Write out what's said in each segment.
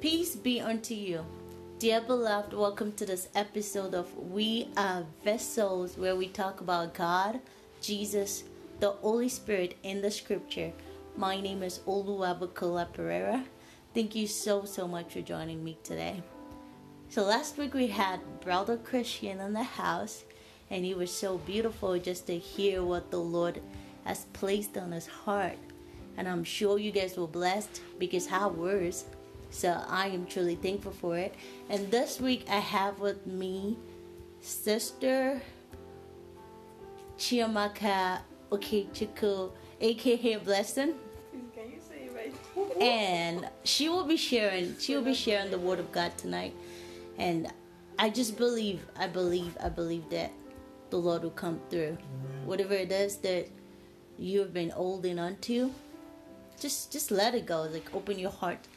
Peace be unto you. Dear beloved, welcome to this episode of We Are Vessels, where we talk about God, Jesus, the Holy Spirit, in the scripture. My name is Oluwabukola Pereira. Thank you so, so much for joining me today. So, last week we had Brother Christian in the house, and he was so beautiful just to hear what the Lord has placed on his heart. And I'm sure you guys were blessed because how words so I am truly thankful for it. And this week I have with me Sister Chiamaka Okechukwu, aka Blessing. Can you say it right? and she will be sharing she will be sharing the word of God tonight. And I just believe, I believe, I believe that the Lord will come through. Whatever it is that you have been holding onto, just just let it go. Like open your heart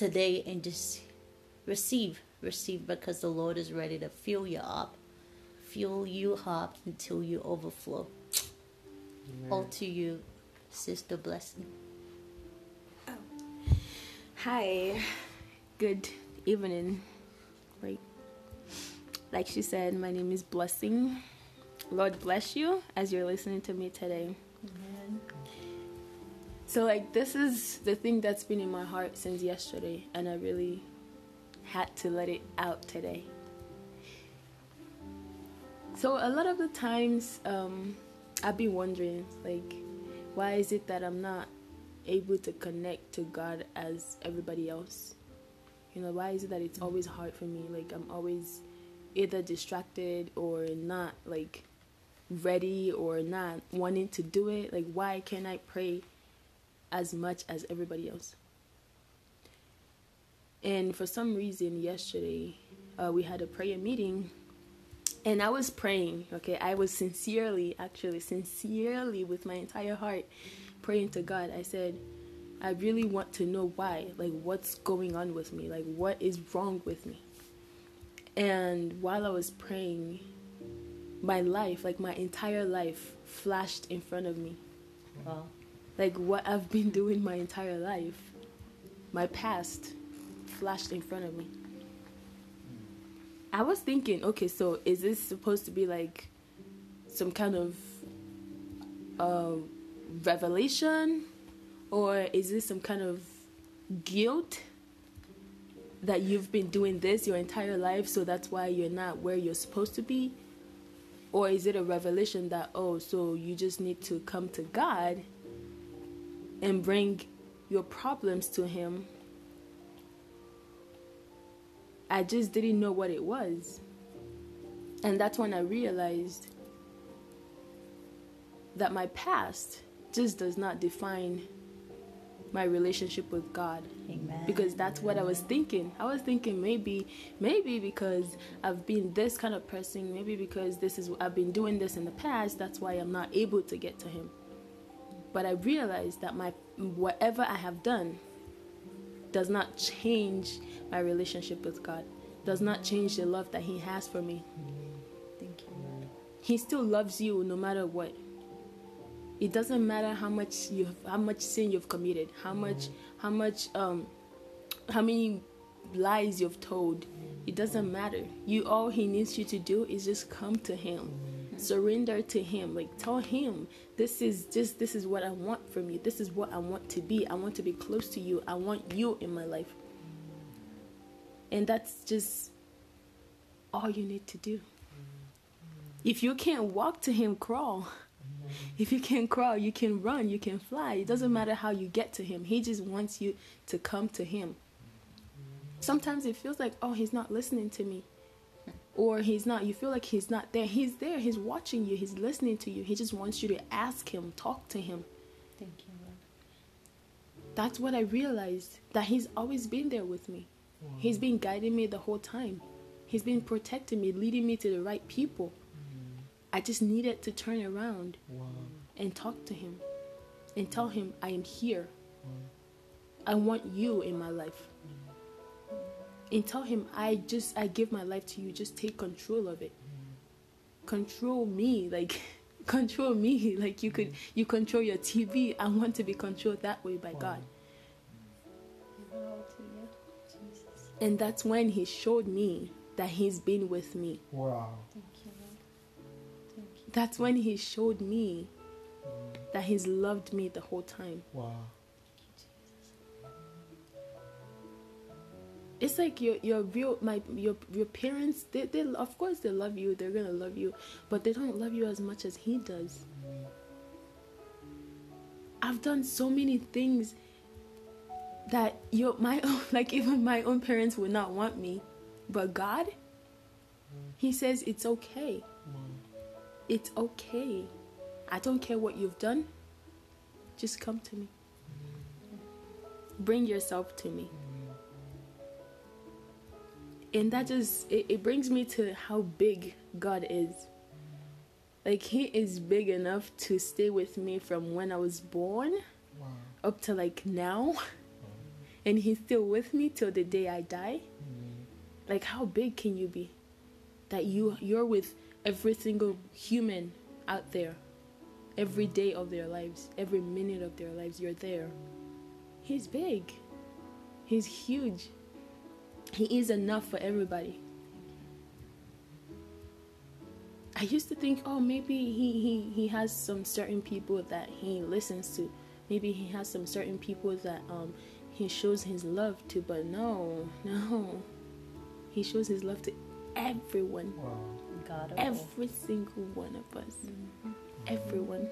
today and just receive, receive because the Lord is ready to fill you up, fill you up until you overflow. All to you, Sister Blessing. Oh. Hi. Good evening. Right. Like she said, my name is Blessing. Lord bless you as you're listening to me today. Amen. So, like, this is the thing that's been in my heart since yesterday, and I really had to let it out today. So, a lot of the times, um, I've been wondering, like, why is it that I'm not able to connect to God as everybody else? You know, why is it that it's always hard for me? Like, I'm always either distracted or not, like, ready or not wanting to do it. Like, why can't I pray? As much as everybody else. And for some reason, yesterday, uh, we had a prayer meeting, and I was praying, okay? I was sincerely, actually, sincerely, with my entire heart, praying to God. I said, I really want to know why, like, what's going on with me, like, what is wrong with me. And while I was praying, my life, like, my entire life, flashed in front of me Wow. Like what I've been doing my entire life, my past flashed in front of me. I was thinking, okay, so is this supposed to be like some kind of uh, revelation, or is this some kind of guilt that you've been doing this your entire life, so that's why you're not where you're supposed to be? Or is it a revelation that, oh, so you just need to come to God and bring your problems to him, I just didn't know what it was. And that's when I realized that my past just does not define my relationship with God. Amen. Because that's what I was thinking. I was thinking maybe maybe because I've been this kind of person, maybe because this is I've been doing this in the past, that's why I'm not able to get to him but I realized that my whatever I have done does not change my relationship with God. Does not change the love that He has for me. Thank you. He still loves you no matter what. It doesn't matter how much you how much sin you've committed, how much how much um how many lies you've told. It doesn't matter. You all he needs you to do is just come to him. Surrender to him. Like tell him this is just this is what I want from you. This is what I want to be. I want to be close to you. I want you in my life. And that's just all you need to do. If you can't walk to him, crawl. If you can't crawl, you can run, you can fly. It doesn't matter how you get to him. He just wants you to come to him. Sometimes it feels like, oh, he's not listening to me. Or he's not, you feel like he's not there. He's there, he's watching you, he's listening to you. He just wants you to ask him, talk to him. Thank you, Lord. That's what I realized that he's always been there with me. He's been guiding me the whole time. He's been protecting me, leading me to the right people. Mm-hmm. I just needed to turn around and talk to him and tell him I am here. I want you in my life. Mm-hmm. And tell him I just I give my life to you. Just take control of it. Control me like control me like you could mm. you control your TV. I want to be controlled that way by God. Give it all to you, Jesus. And that's when he showed me that he's been with me. Wow. Thank you, Lord. Thank you. That's when he showed me mm. that he's loved me the whole time. Wow. It's like your your real my your your parents they, they of course they love you they're gonna love you but they don't love you as much as he does. I've done so many things that your my own like even my own parents would not want me, but God, He says it's okay. It's okay. I don't care what you've done. Just come to me. Bring yourself to me. And that just it, it brings me to how big God is. Like he is big enough to stay with me from when I was born Wow. up to like now. And he's still with me till the day I die. Mm-hmm. Like how big can you be? That you you're with every single human out there. Every mm-hmm. day of their lives, every minute of their lives, you're there. He's big. He's huge. He is enough for everybody. I used to think, oh, maybe he, he, he has some certain people that he listens to. Maybe he has some certain people that um he shows his love to, but no, no. He shows his love to everyone. Wow. God of all. Every single one of us. Everyone.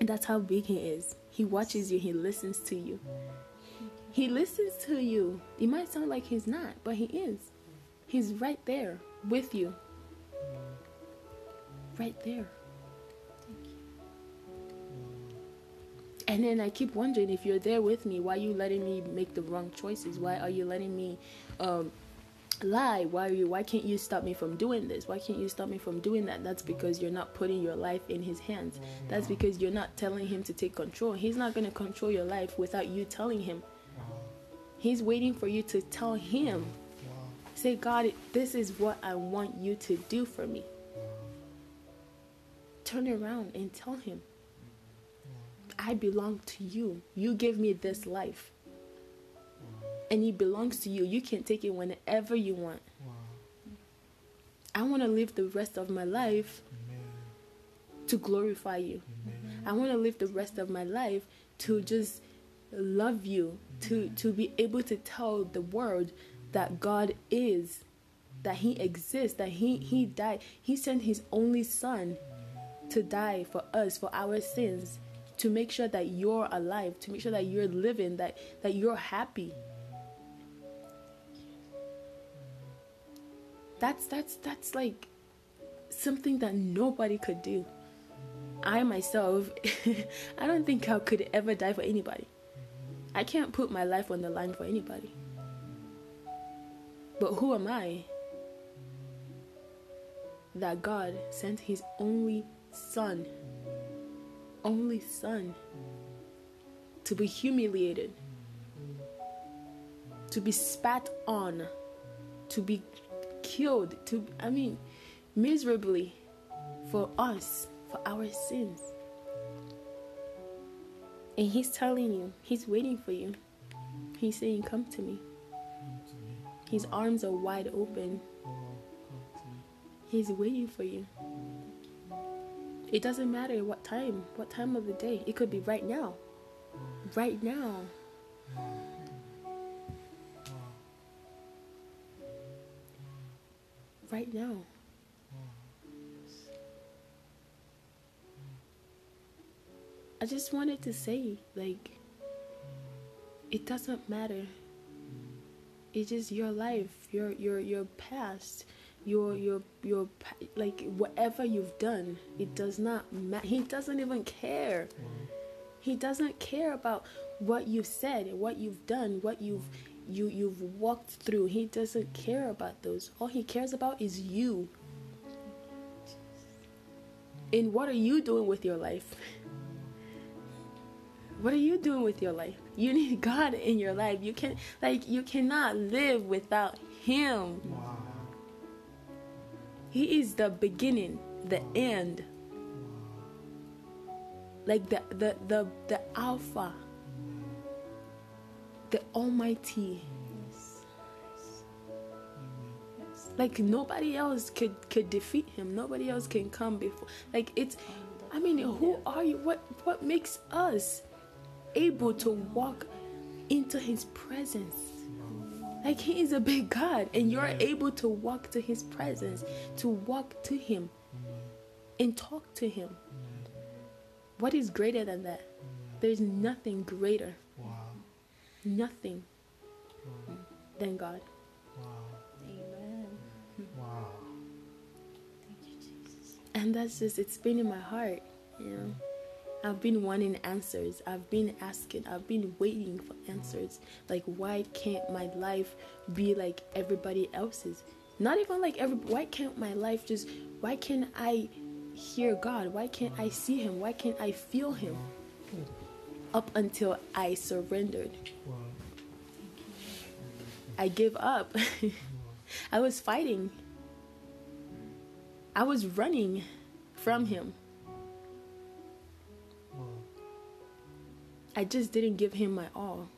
And that's how big he is. He watches you, he listens to you. He listens to you. It might sound like he's not, but he is. He's right there with you. Right there. And then I keep wondering if you're there with me, why are you letting me make the wrong choices? Why are you letting me um, lie? Why are you? Why can't you stop me from doing this? Why can't you stop me from doing that? That's because you're not putting your life in His hands. That's because you're not telling Him to take control. He's not going to control your life without you telling Him. He's waiting for you to tell Him. Wow. Say, God, this is what I want you to do for me. Turn around and tell Him, I belong to you. You gave me this life. And it belongs to you. You can take it whenever you want. Wow. I want to live the rest of my life Amen. to glorify you. I want to live the rest of my life to just love you, to to be able to tell the world that God is, that He exists, that He He died. He sent His only Son to die for us, for our sins, to make sure that you're alive, to make sure that you're living, that that you're happy. That's that's that's like something that nobody could do. I myself, I don't think I could ever die for anybody. I can't put my life on the line for anybody. But who am I that God sent His only Son, only Son, to be humiliated, to be spat on, to be killed, to, I mean, miserably for us, for our sins. And He's telling you, He's waiting for you. He's saying, Come to me. His arms are wide open. He's waiting for you. It doesn't matter what time, what time of the day. It could be right now. Right now. Right now. I just wanted to say, like, it doesn't matter. It's just your life, your your your past, your your your like whatever you've done. It does not matter. He doesn't even care. He doesn't care about what you've said, what you've done, what you've you you've walked through. He doesn't care about those. All he cares about is you. And what are you doing with your life? What are you doing with your life? You need God in your life. You can like you cannot live without him. Wow. He is the beginning, the end. Like the the the, the alpha. The almighty. Like nobody else could could defeat him. Nobody else can come before. Like it's. I mean, who are you? What what makes us able to walk into His presence? Like He is a big God, and you're able to walk to His presence, to walk to Him, and talk to Him. What is greater than that? There's nothing greater, Wow. nothing than God. Wow. Amen. Wow. Thank you, Jesus. And that's just, it's been in my heart, you know. I've been wanting answers. I've been asking. I've been waiting for answers. Like, why can't my life be like everybody else's? Not even like every. Why can't my life just? Why can't I hear God? Why can't I see Him? Why can't I feel Him? Up until I surrendered. I give up. I was fighting. I was running from Him. I just didn't give him my all.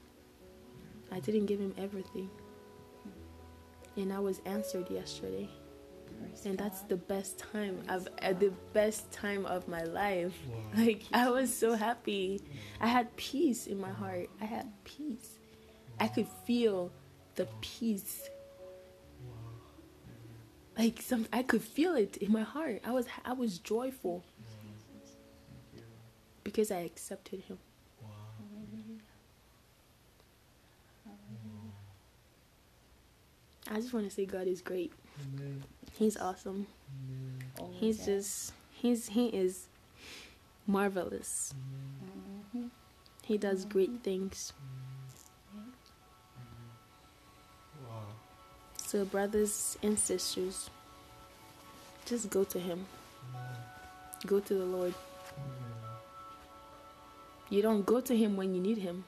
I didn't give him everything. And I was answered yesterday. Praise And that's God. the best time I've uh, the best time of my life. Wow. Like I was so happy. I had peace in my heart. I had peace. I could feel the peace. Like some I could feel it in my heart. I was I was joyful because I accepted him. Wow. I just want to say God is great. Amen. He's awesome. Amen. He's has. just he's he is marvelous. Mhm. He does great things. Wow. So brothers and sisters, just go to him. Go to the Lord. You don't go to him when you need him.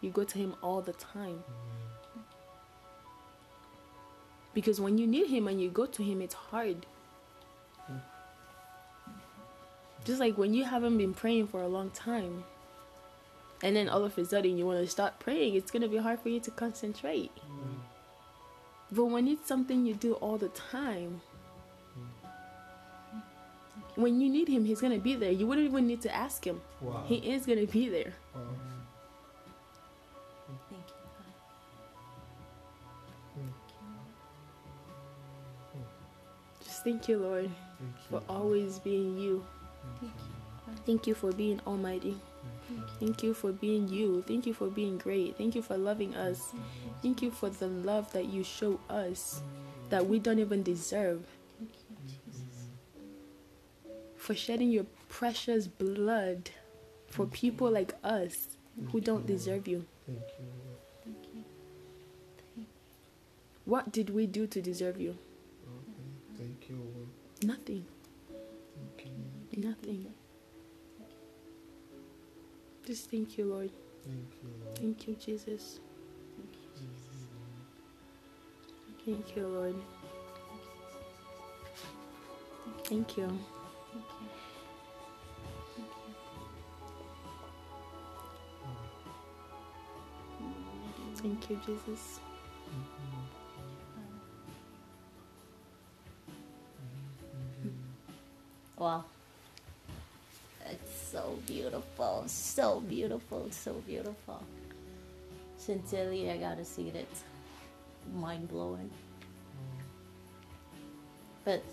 You go to him all the time. Because when you need him and you go to him, it's hard. Just like when you haven't been praying for a long time, and then all of a sudden you want to start praying, it's going to be hard for you to concentrate. But when it's something you do all the time, when you need him, he's going to be there. You wouldn't even need to ask him. Wow. He is going to be there. Wow. Thank you, Lord, Thank for you. always being you. Thank you. Thank you for being almighty. Thank you for being you. Thank you for being great. Thank you for loving us. Thank you for the love that you show us that we don't even deserve. Thank you, Jesus. For shedding your precious blood for people like us who don't deserve you. Thank you. Thank you. What did we do to deserve you? Nothing. You. Nothing. Just thank you, Lord. Thank you. Lord. Thank you, Jesus. Thank you, Jesus. Thank you, Lord. Thank you. Thank you. Thank you, Jesus. Wow. It's so beautiful. So beautiful. So beautiful. Sincerely, I gotta see it. It's mind blowing. But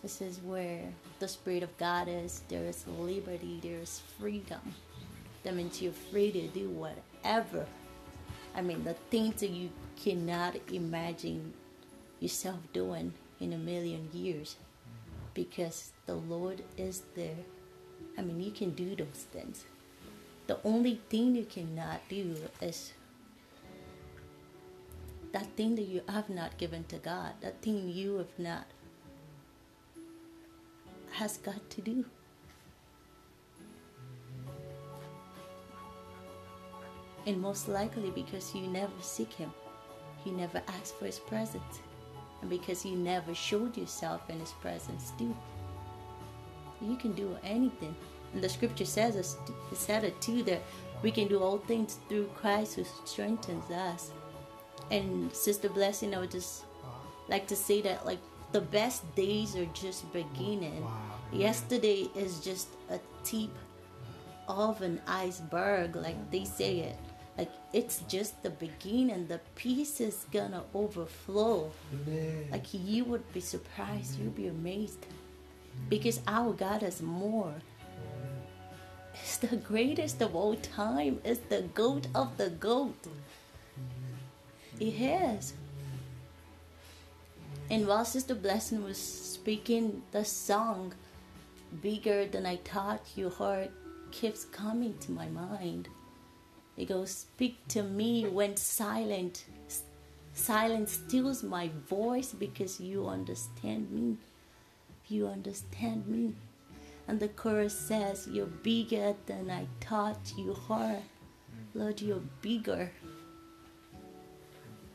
this is where the Spirit of God is. There is liberty, there is freedom. That means you're free to do whatever. I mean, the things that you cannot imagine yourself doing in a million years because the Lord is there. I mean, you can do those things. The only thing you cannot do is that thing that you have not given to God, that thing you have not has got to do. And most likely because you never seek Him, you never ask for His presence, and because you never showed yourself in His presence, too. You can do anything. And the scripture says us, it said it too that we can do all things through Christ who strengthens us. And Sister Blessing, I would just like to say that like the best days are just beginning. Wow. Yesterday is just a tip of an iceberg, like they say it. It's just the beginning. The peace is gonna overflow. Amen. Like you would be surprised, you'd be amazed. Because our God is more. It's the greatest of all time. It's the goat of the goat. It has. And while Sister Blessing was speaking the song, Bigger Than I Thought You Heard, keeps coming to my mind. It goes, Speak to me when silent. Silence steals my voice because you understand me. You understand me. And the chorus says, You're bigger than I thought you are. Lord, you're bigger.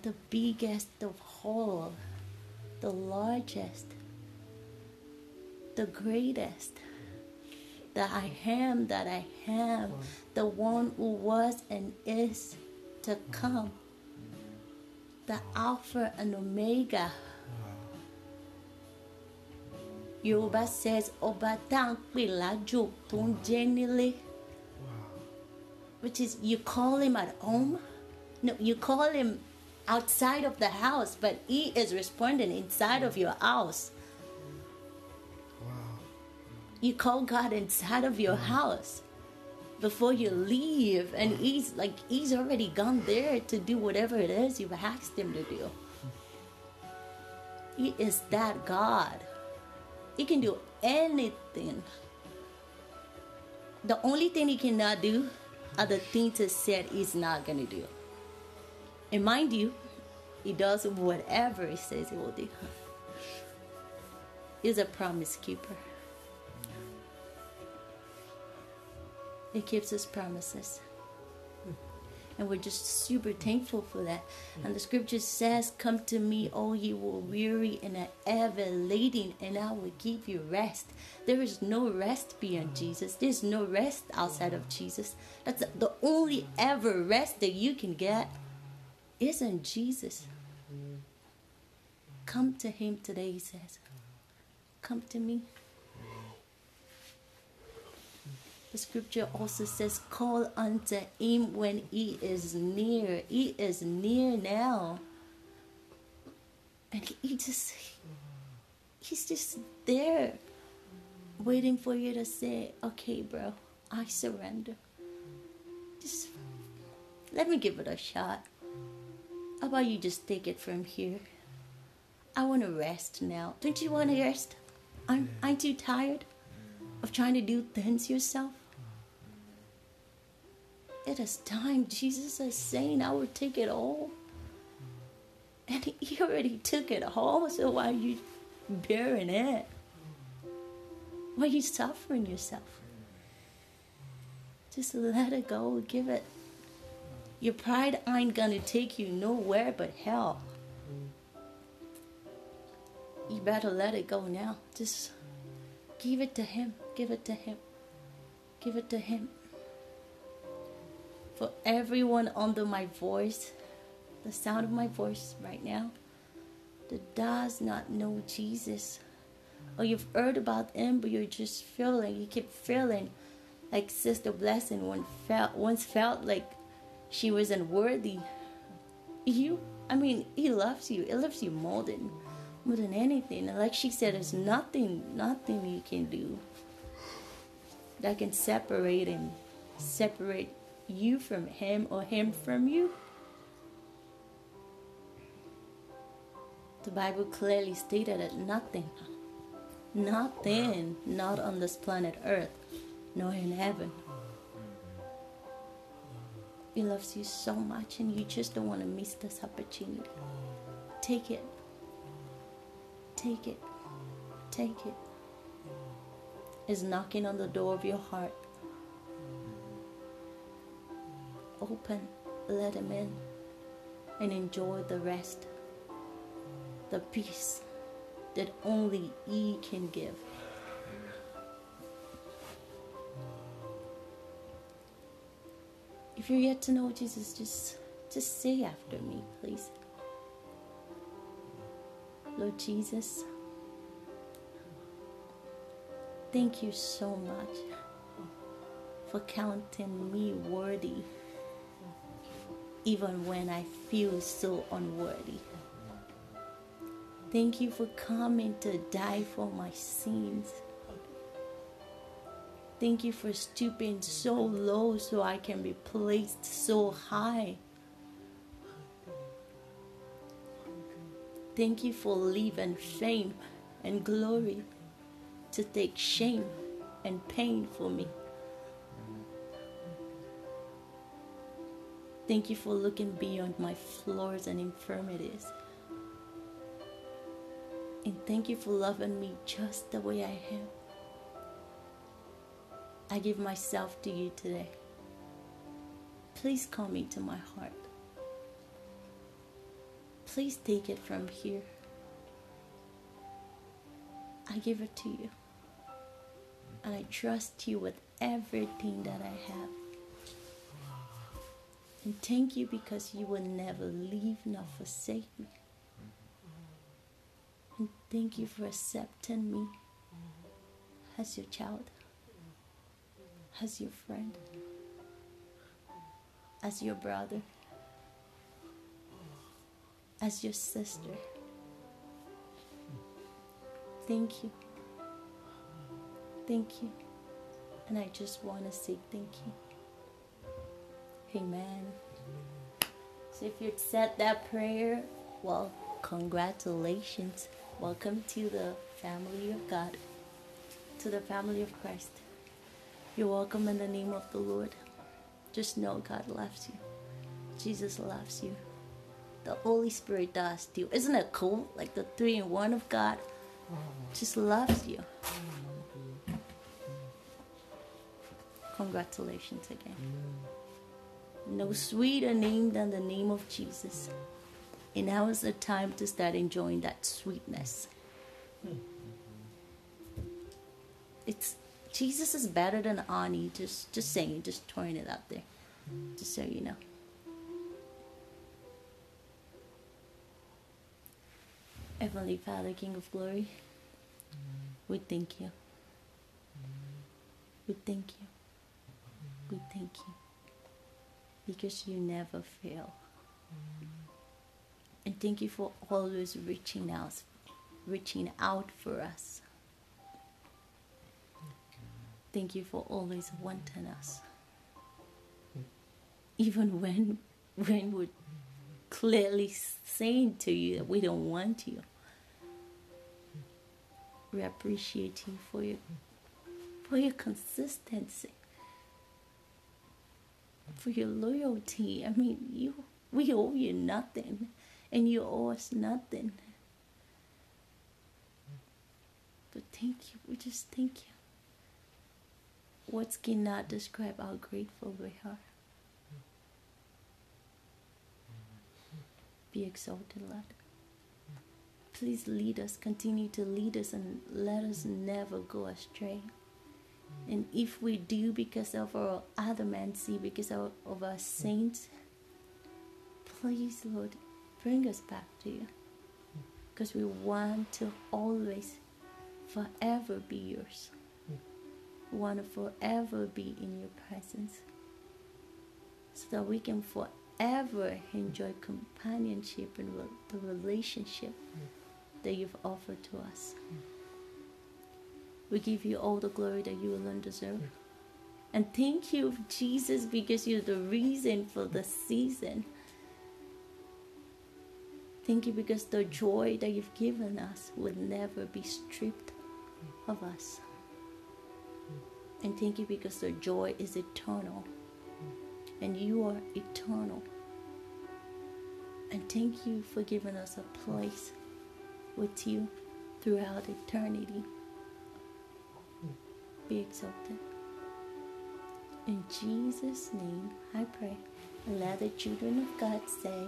The biggest of all, the largest, the greatest. The I am that I am, the one who was and is to come, the Alpha and Omega. Yorùbá says ọba tá à ń which is you call him at home no you call him outside of the house but he is responding inside of your house. You call God inside of your mm-hmm. house before you leave and mm-hmm. he's like he's already gone there to do whatever it is you've asked him to do. He is that God. He can do anything. The only thing he cannot do are the things he said he's not gonna do. And mind you he does whatever he says he will do. He's a promise keeper He keeps his promises. And we're just super thankful for that. And the scripture says, Come to me, all ye who are weary and are ever laden, and I will give you rest. There is no rest beyond mm-hmm. Jesus. There's no rest outside of mm-hmm. Jesus. That's the only ever rest that you can get is in Jesus. Mm-hmm. Come to him today, he says. Come to me. The scripture also says, Call unto him when he is near. He is near now. And he just, he's just there, waiting for you to say, Okay, bro, I surrender. Just let me give it a shot. How about you just take it from here? I want to rest now. Don't you want to rest? Aren't, aren't you tired of trying to do things yourself? It is time. Jesus is saying, I will take it all. And he already took it all, so why are you bearing it? Why are you suffering yourself? Just let it go. Give it. Your pride ain't gonna take you nowhere but hell. You better let it go now. Just give it to Him. Give it to Him. Give it to Him. For everyone under my voice, the sound of my voice right now, that does not know Jesus, or you've heard about Him, but you're just feeling, you keep feeling like Sister Blessing once felt, once felt like she was unworthy. You, I mean, He loves you. He loves you more than more than anything. And like she said, there's nothing, nothing you can do that can separate him, separate you from him or him from you. The Bible clearly stated that nothing, nothing, not on this planet Earth, nor in heaven. He loves you so much, and you just don't want to miss this opportunity. Take it. Take it. Take it. Is knocking on the door of your heart. Open, let him in, and enjoy the rest, the peace that only he can give. If you're yet to know Jesus, just just say after me, please. Lord Jesus, thank you so much for counting me worthy, even when I feel so unworthy. Thank you for coming to die for my sins. Thank you for stooping so low so I can be placed so high. Thank you for leaving fame and glory to take shame and pain for me. Thank you for looking beyond my flaws and infirmities. And thank you for loving me just the way I am. I give myself to you today. Please come into my heart. Please take it from here. I give it to you. And I trust you with everything that I have. And thank you because you will never leave nor forsake me. And thank you for accepting me as your child, as your friend, as your brother, as your sister. Thank you. Thank you. And I just want to say thank you. Amen. So if you said that prayer, well, congratulations. Welcome to the family of God, to the family of Christ. You're welcome in the name of the Lord. Just know God loves you. Jesus loves you. The Holy Spirit does too. Isn't it cool? Like the three in one of God just loves you. Congratulations again. No sweeter name than the name of Jesus. And now is the time to start enjoying that sweetness. It's Jesus is better than Ani. Just just saying, just throwing it out there. Just so you know. Heavenly Father, King of Glory, we thank you. We thank you. We thank you. Because you never fail. Mm. And thank you for always reaching out, reaching out for us. Thank you for always mm. wanting us. Mm. Even when when we're clearly saying to you that we don't want you. We appreciate you for your for your consistency. For your loyalty. I mean you we owe you nothing and you owe us nothing. But thank you. We just thank you. Words cannot describe how grateful we are. Be exalted, Lord. Please lead us, continue to lead us, and let us never go astray. And if we do, because of our adamancy, because of, of our saints, please, Lord, bring us back to you. Because we want to always, forever be yours. We want to forever be in your presence. So that we can forever enjoy companionship and the relationship that you've offered to us. We give you all the glory that you alone deserve. And thank you, Jesus, because you're the reason for the season. Thank you because the joy that you've given us will never be stripped of us. And thank you because the joy is eternal. And you are eternal. And thank you for giving us a place with you throughout eternity. Be exalted. In Jesus' name I pray. And let the children of God say,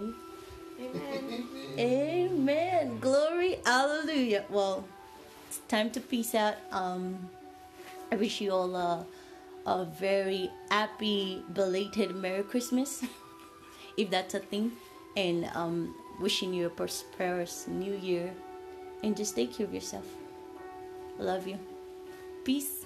Amen. Amen. Glory. Hallelujah. Well, it's time to peace out. Um, I wish you all a, a very happy, belated Merry Christmas, if that's a thing. And um, wishing you a prosperous new year and just take care of yourself. Love you. Peace.